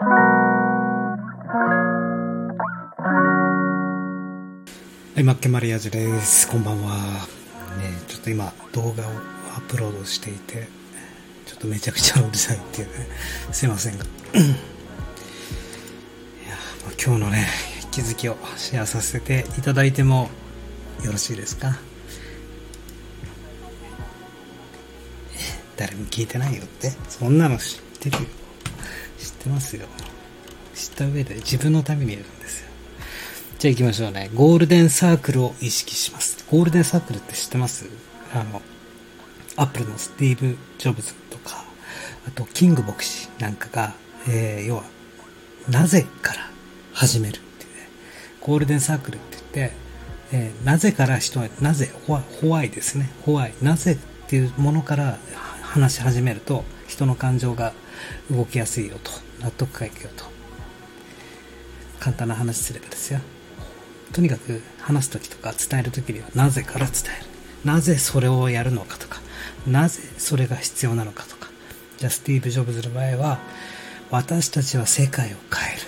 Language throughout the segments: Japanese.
はい、マッケマリアージュです。こんばんは。ね、ちょっと今動画をアップロードしていて、ちょっとめちゃくちゃうるさいっていうね、すいませんが。いや、まあ、今日のね、気づきをシェアさせていただいてもよろしいですか？誰も聞いてないよって？そんなの知ってるよ。知ってますよ。知った上で自分のためにやるんですよ。じゃあ行きましょうね。ゴールデンサークルを意識します。ゴールデンサークルって知ってます？あの、アップルのスティーブ・ジョブズとか、あと、キング牧師なんかが、えー、要は、なぜから始めるっていうね。ゴールデンサークルって言って、えー、なぜから人は、なぜ、ホワホワイですね。ホワイ。なぜっていうものから話し始めると、人の感情が動きやすいよと。納得がいくよと。簡単な話すればですよ。とにかく話す時とか伝える時にはなぜから伝える。なぜそれをやるのかとか、なぜそれが必要なのかとか。じゃあスティーブ・ジョブズの場合は、私たちは世界を変える。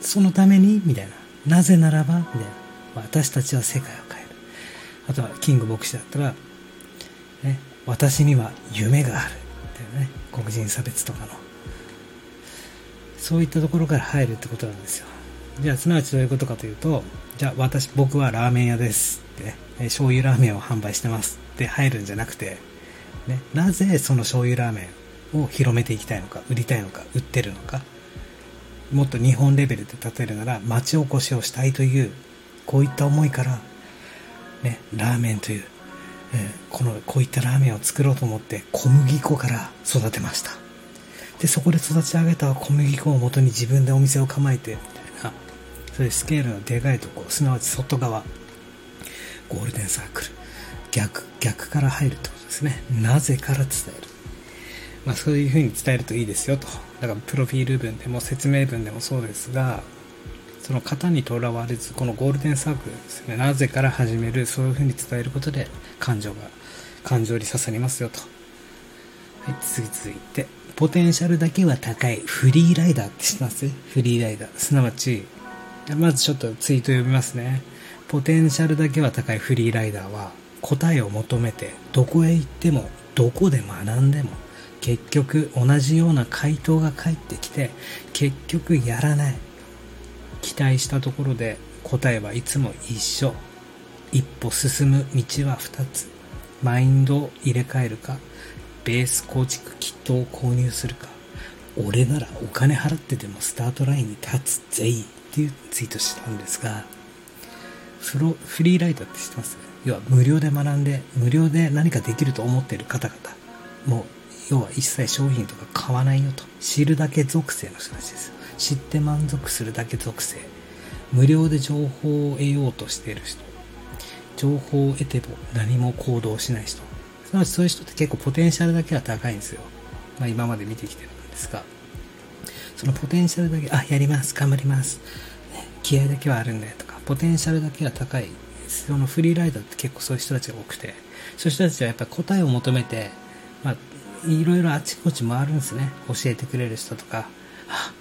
そのためにみたいな。なぜならばみたいな。私たちは世界を変える。あとは、キング牧師だったら、ね、私には夢がある。ってね、黒人差別とかの。そういったところから入るってことなんですよ。じゃあ、すなわちどういうことかというと、じゃあ、私、僕はラーメン屋ですって、ね、醤油ラーメンを販売してますって入るんじゃなくて、ね、なぜその醤油ラーメンを広めていきたいのか、売りたいのか、売ってるのか、もっと日本レベルで例えるなら、町おこしをしたいという、こういった思いから、ね、ラーメンという、えー、この、こういったラーメンを作ろうと思って小麦粉から育てました。で、そこで育ち上げた小麦粉をもとに自分でお店を構えて、そういうスケールのでかいとこすなわち外側ゴールデンサークル逆逆から入るってことですね。なぜから伝える？まあそういうふうに伝えるといいですよと。だからプロフィール文でも説明文でもそうですがその型にとらわれずこのゴールデンサークルですね。なぜから始める？そういうふうに伝えることで感情が感情に刺さりますよと。はい次続いて。ポテンシャルだけは高いフリーライダーって知ってます？フリーライダーすなわちまずちょっとツイート読みますね。ポテンシャルだけは高いフリーライダーは答えを求めてどこへ行ってもどこで学んでも結局同じような回答が返ってきて結局やらない。期待したところで答えはいつも一緒。一歩進む道は二つ。マインドを入れ替えるか、ベース構築キットを購入するか、俺ならお金払ってでもスタートラインに立つぜい。っていうツイートしたんですが、フロフリーライターって知ってます？要は無料で学んで、無料で何かできると思っている方々、もう、要は一切商品とか買わないよと。知るだけ属性の人たちです。知って満足するだけ属性。無料で情報を得ようとしている人。情報を得ても何も行動しない人。なわちそういう人って結構ポテンシャルだけは高いんですよ。まあ今まで見てきてるんですが。そのポテンシャルだけ、あ、やります、頑張ります、ね、気合だけはあるんだよとか、ポテンシャルだけは高い、そのフリーライダーって結構そういう人たちが多くて、そういう人たちはやっぱり答えを求めて、まあ、いろいろあちこち回るんですね。教えてくれる人とか、あ、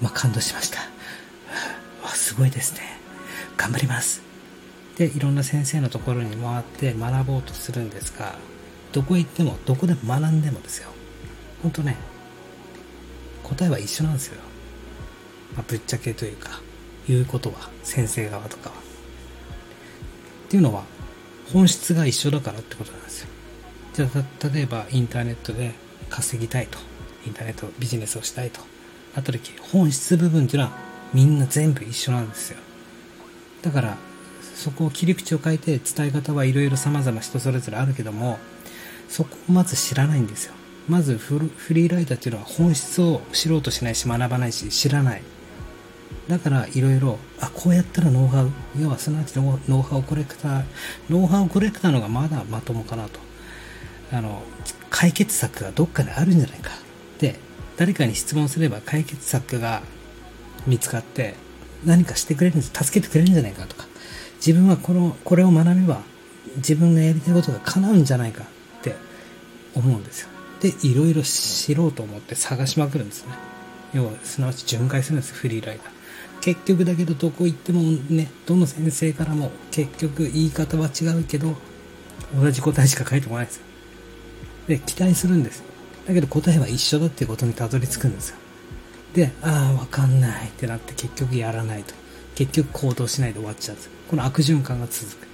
まあ、感動しました。わ、すごいですね。頑張ります。で、いろんな先生のところに回って学ぼうとするんですが、どこへ行っても、どこで学んでもですよ。ほんとね、答えは一緒なんですよ。まあ、ぶっちゃけというか、言うことは、先生側とかは。っていうのは、本質が一緒だからってことなんですよ。じゃあ、例えばインターネットで稼ぎたいと。インターネットビジネスをしたいと。なった時、本質部分っていうのはみんな全部一緒なんですよ。だから、そこを切り口を変えて伝え方はいろいろ様々人それぞれあるけども、そこをまず知らないんですよ。まずフリーライターっていうのは本質を知ろうとしないし学ばないし知らない。だからいろいろあこうやったらノウハウ要はすなわちノウハウコレクターノウハウコレクターのがまだまともかなと。あの解決策がどっかであるんじゃないか。で誰かに質問すれば解決策が見つかって何かしてくれるんです助けてくれるんじゃないかとか。自分はこのこれを学べば自分がやりたいことが叶うんじゃないか。思うんですよ。でいろいろ知ろうと思って探しまくるんですね。要はすなわち巡回するんですフリーライダー。結局だけどどこ行ってもねどの先生からも結局言い方は違うけど同じ答えしか書いてこないんですよ。で期待するんですだけど答えは一緒だっていうことにたどり着くんですよ。でああわかんない。ってなって結局やらないと。結局行動しないで終わっちゃうんですよ。この悪循環が続く。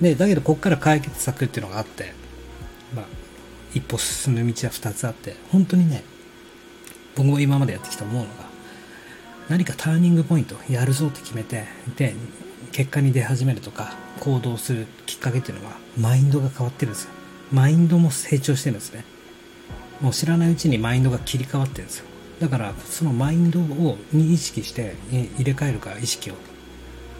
でだけどここから解決策っていうのがあって一歩進む道は2つあって本当にね僕も今までやってきた思うのが何かターニングポイントやるぞって決めてで結果に出始めるとか行動するきっかけっていうのはマインドが変わってるんですよ。マインドも成長してるんですね。もう知らないうちにマインドが切り替わってるんですよ。だからそのマインドをに意識して入れ替えるか意識を。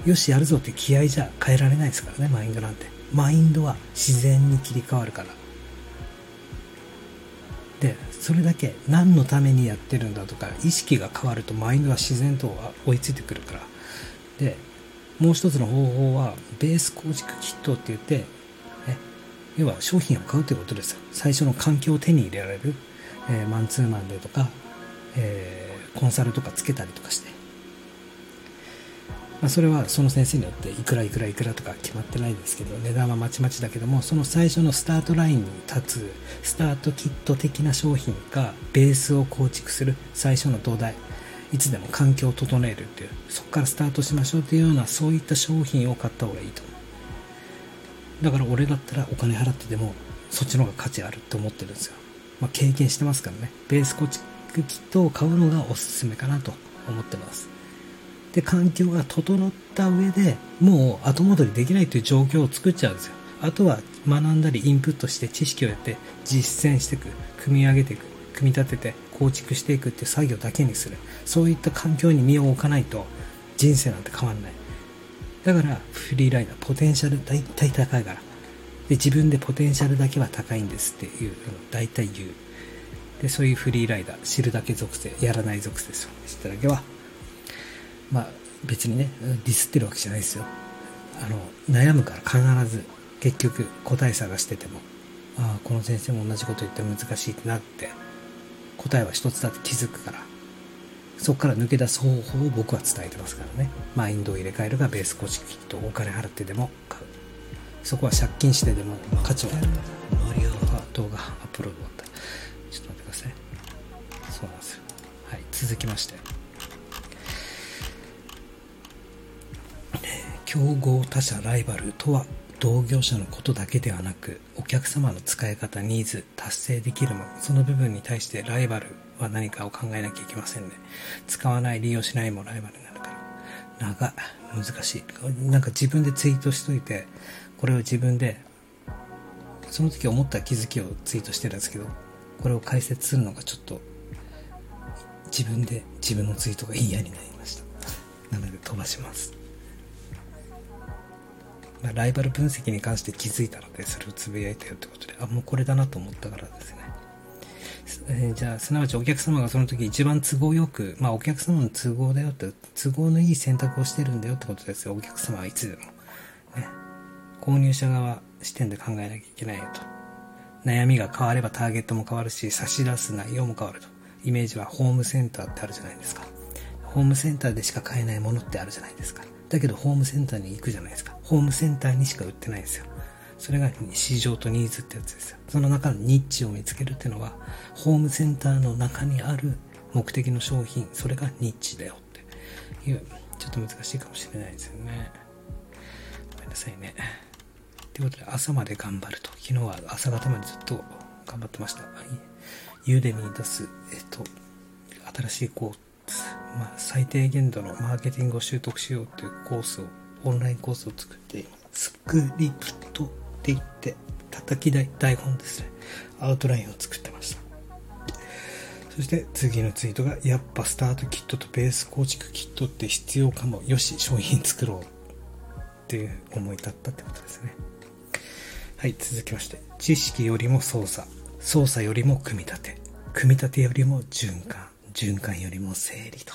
よしやるぞって気合じゃ変えられないですからねマインドなんて。マインドは自然に切り替わるから。でそれだけ何のためにやってるんだとか意識が変わるとマインドは自然と追いついてくるから。でもう一つの方法はベース構築キットって言って、ね、要は商品を買うということですよ。最初の環境を手に入れられる、えー、マンツーマンでとか、えー、コンサルとかつけたりとかして。まあ、それはその先生によっていくらいくらいくらとか決まってないですけど値段はまちまちだけどもその最初のスタートラインに立つスタートキット的な商品がベースを構築する最初の土台いつでも環境を整えるっていうそこからスタートしましょうっていうようなそういった商品を買った方がいいと。思うだから俺だったらお金払ってでもそっちの方が価値あるって思ってるんですよ、まあ、経験してますからね。ベース構築キットを買うのがおすすめかなと思ってます。で環境が整った上でもう後戻りできないという状況を作っちゃうんですよ。あとは学んだりインプットして知識をやって実践していく組み上げていく組み立てて構築していくっていう作業だけにする。そういった環境に身を置かないと人生なんて変わんない。だからフリーライダーポテンシャル大体高いから。で自分でポテンシャルだけは高いんですっていう大体言う。でそういうフリーライダー知るだけ属性やらない属性です知っただけはまあ別にねディスってるわけじゃないですよ。あの悩むから必ず結局答え探しててもああこの先生も同じこと言って難しいってなって答えは一つだって気づくからそこから抜け出す方法を僕は伝えてますからね。マインドを入れ替えるがベース構築キットお金払ってでも買うそこは借金してでも価値をある。動画アップロード終わった。ちょっと待ってください。そうなんですよ。はい続きまして。競合他社ライバルとは同業者のことだけではなくお客様の使い方ニーズ達成できるものその部分に対してライバルは何かを考えなきゃいけませんね。使わない利用しないもライバルになるか。ら長い難しい。なんか自分でツイートしといてこれを自分でその時思った気づきをツイートしてるんですけどこれを解説するのがちょっと自分で自分のツイートが嫌になりました。なので飛ばします。まあ、ライバル分析に関して気づいたので、それをつぶやいたよってことで、あ、もうこれだなと思ったからですね。えー、じゃあ、すなわちお客様がその時一番都合よく、まあお客様の都合だよって、都合のいい選択をしてるんだよってことですよ。お客様はいつでも。ね。購入者側視点で考えなきゃいけないよと。悩みが変わればターゲットも変わるし、差し出す内容も変わると。イメージはホームセンターってあるじゃないですか。ホームセンターでしか買えないものってあるじゃないですか。だけどホームセンターに行くじゃないですか。ホームセンターにしか売ってないんですよ。それが市場とニーズってやつですよ。その中のニッチを見つけるっていうのは、ホームセンターの中にある目的の商品、それがニッチだよっていう、ちょっと難しいかもしれないですよね。ごめんなさいね。ということで、朝まで頑張ると。昨日は朝方までずっと頑張ってました。ユーデミに出す、えっと、新しいコーまあ、最低限度のマーケティングを習得しようというコースをオンラインコースを作ってスクリプトって言って叩き台台本ですね。アウトラインを作ってました。そして次のツイートがやっぱスタートキットとベース構築キットって必要かもよし商品作ろうっていう思い立ったってことですね。はい続きまして知識よりも操作。操作よりも組み立て。組み立てよりも循環。循環よりも整理と。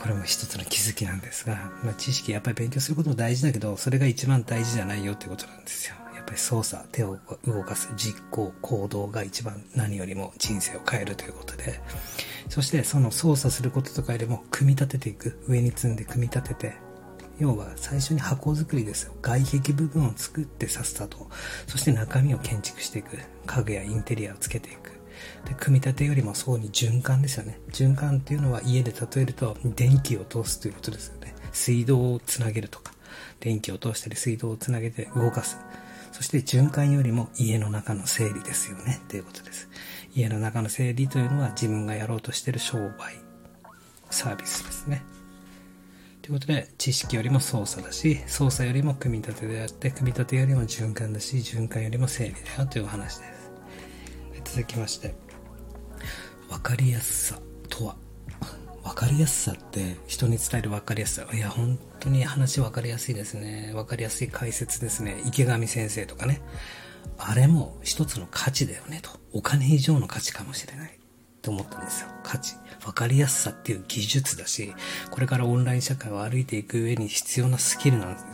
これも一つの気づきなんですが、まあ、知識やっぱり勉強することも大事だけど、それが一番大事じゃないよってことなんですよ。やっぱり操作、手を動かす実行、行動が一番何よりも人生を変えるということで、そしてその操作することとかよりも組み立てていく、上に積んで組み立てて、要は最初に箱作りですよ。外壁部分を作ってさっさと、そして中身を建築していく。家具やインテリアをつけていく。で、組み立てよりもそうに循環ですよね。循環っていうのは家で例えると電気を通すということですよね。水道をつなげるとか、電気を通したり水道をつなげて動かす。そして循環よりも家の中の整理ですよね。ということです。家の中の整理というのは自分がやろうとしてる商売、サービスですね。ということで、知識よりも操作だし、操作よりも組み立てであって、組み立てよりも循環だし、循環よりも整理だよという話です。続きまして、分かりやすさとは？分かりやすさって人に伝える分かりやすさ。いや、本当に話分かりやすいですね。分かりやすい解説ですね。池上先生とかね。あれも一つの価値だよねと。お金以上の価値かもしれない。と思ったんですよ。価値。分かりやすさっていう技術だし、これからオンライン社会を歩いていく上に必要なスキルなんですよ。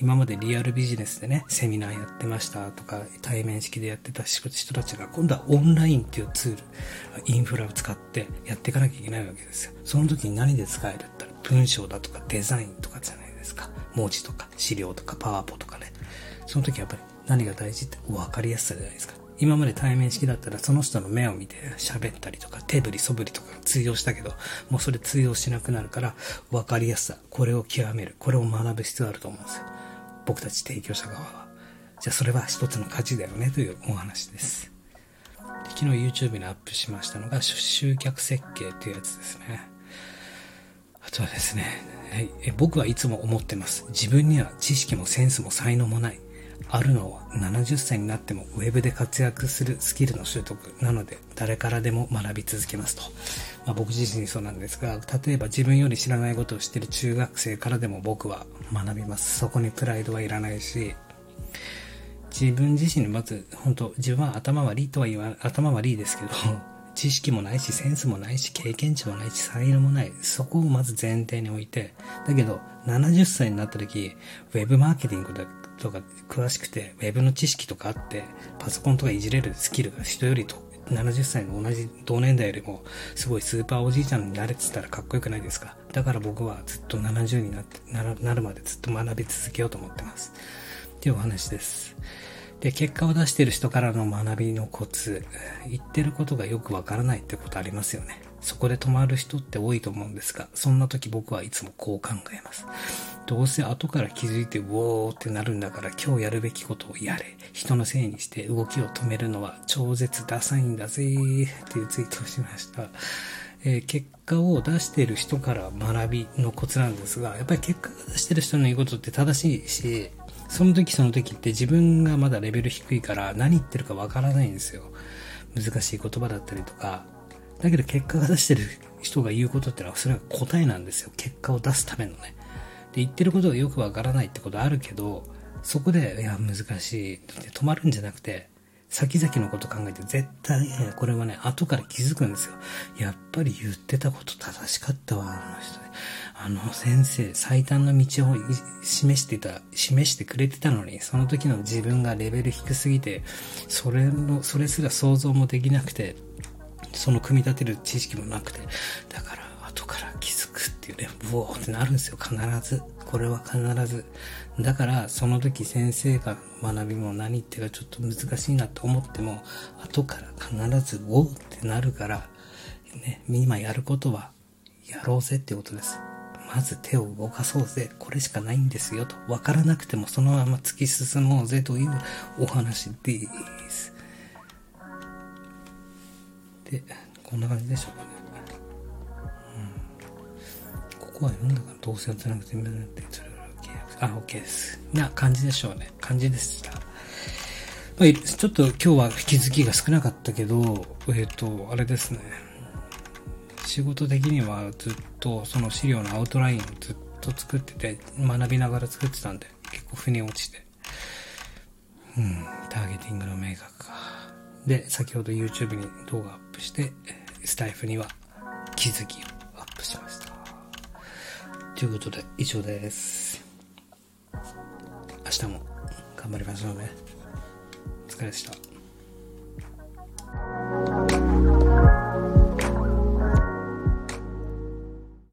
今までリアルビジネスでね、セミナーやってましたとか、対面式でやってた人たちが、今度はオンラインっていうツール、インフラを使ってやっていかなきゃいけないわけですよ。その時に何で使えるったら、文章だとかデザインとかじゃないですか。文字とか資料とかパワポとかね。その時やっぱり何が大事って分かりやすさじゃないですか。今まで対面式だったらその人の目を見て喋ったりとか手振り素振りとか通用したけどもうそれ通用しなくなるから分かりやすさこれを極めるこれを学ぶ必要あると思うんですよ。僕たち提供者側は。じゃあそれは一つの価値だよねというお話です。昨日 YouTube にアップしましたのが集客設計というやつですね。あとはですね、はい、僕はいつも思ってます。自分には知識もセンスも才能もない。あるのは70歳になってもウェブで活躍するスキルの習得なので誰からでも学び続けますと。まあ、僕自身そうなんですが、例えば自分より知らないことを知ってる中学生からでも僕は学びます。そこにプライドはいらないし、自分自身にまず本当自分は頭悪いとは言わ、頭悪いですけど、知識もないし、センスもないし、経験値もないし、才能もない。そこをまず前提に置いて、だけど、70歳になった時、ウェブマーケティングとか詳しくて、ウェブの知識とかあって、パソコンとかいじれるスキルが人よりと、70歳の同じ同年代よりも、すごいスーパーおじいちゃんになれてたらかっこよくないですか？だから僕はずっと70になってなるまでずっと学び続けようと思ってます。っていうお話です。で、結果を出してる人からの学びのコツ、言ってることがよくわからないってことありますよね。そこで止まる人って多いと思うんですが、そんな時僕はいつもこう考えます。どうせ後から気づいてウォーってなるんだから今日やるべきことをやれ。人のせいにして動きを止めるのは超絶ダサいんだぜーっていうツイートをしました。えー、結果を出してる人から学びのコツなんですが、やっぱり結果が出してる人の言うことって正しいし、その時その時って自分がまだレベル低いから何言ってるかわからないんですよ。難しい言葉だったりとか。だけど結果が出してる人が言うことってのはそれは答えなんですよ。結果を出すためのね。で、言ってることがよくわからないってことあるけど、そこで、いや、難しいって止まるんじゃなくて、先々のこと考えて絶対、これはね、後から気づくんですよ。やっぱり言ってたこと正しかったわ、あの人ね。あの先生、最短の道を示してた、示してくれてたのに、その時の自分がレベル低すぎて、それの、それすら想像もできなくて、その組み立てる知識もなくて、だから後から気づくっていうね、ブオーってなるんですよ、必ず。これは必ず。だから、その時先生が学びも何言ってるかちょっと難しいなと思っても、後から必ず、ウォーってなるから、ね、今やることは、やろうぜってことです。まず手を動かそうぜ。これしかないんですよと。わからなくてもそのまま突き進もうぜというお話です。で、こんな感じでしょうかね。うん。ここは読んだから動線をつなぐてみんなってそれは契約。あ、OK です。な感じでしょうね。感じでした。まあ、ちょっと今日は引き継ぎが少なかったけど、えっ、ー、と、あれですね。仕事的にはずっとその資料のアウトラインをずっと作ってて、学びながら作ってたんで、結構腑に落ちて。うん、ターゲティングの明確。で、先ほど YouTube に動画アップして、スタイフには気づきをアップしました。ということで、以上です。明日も頑張りましょうね。お疲れでした。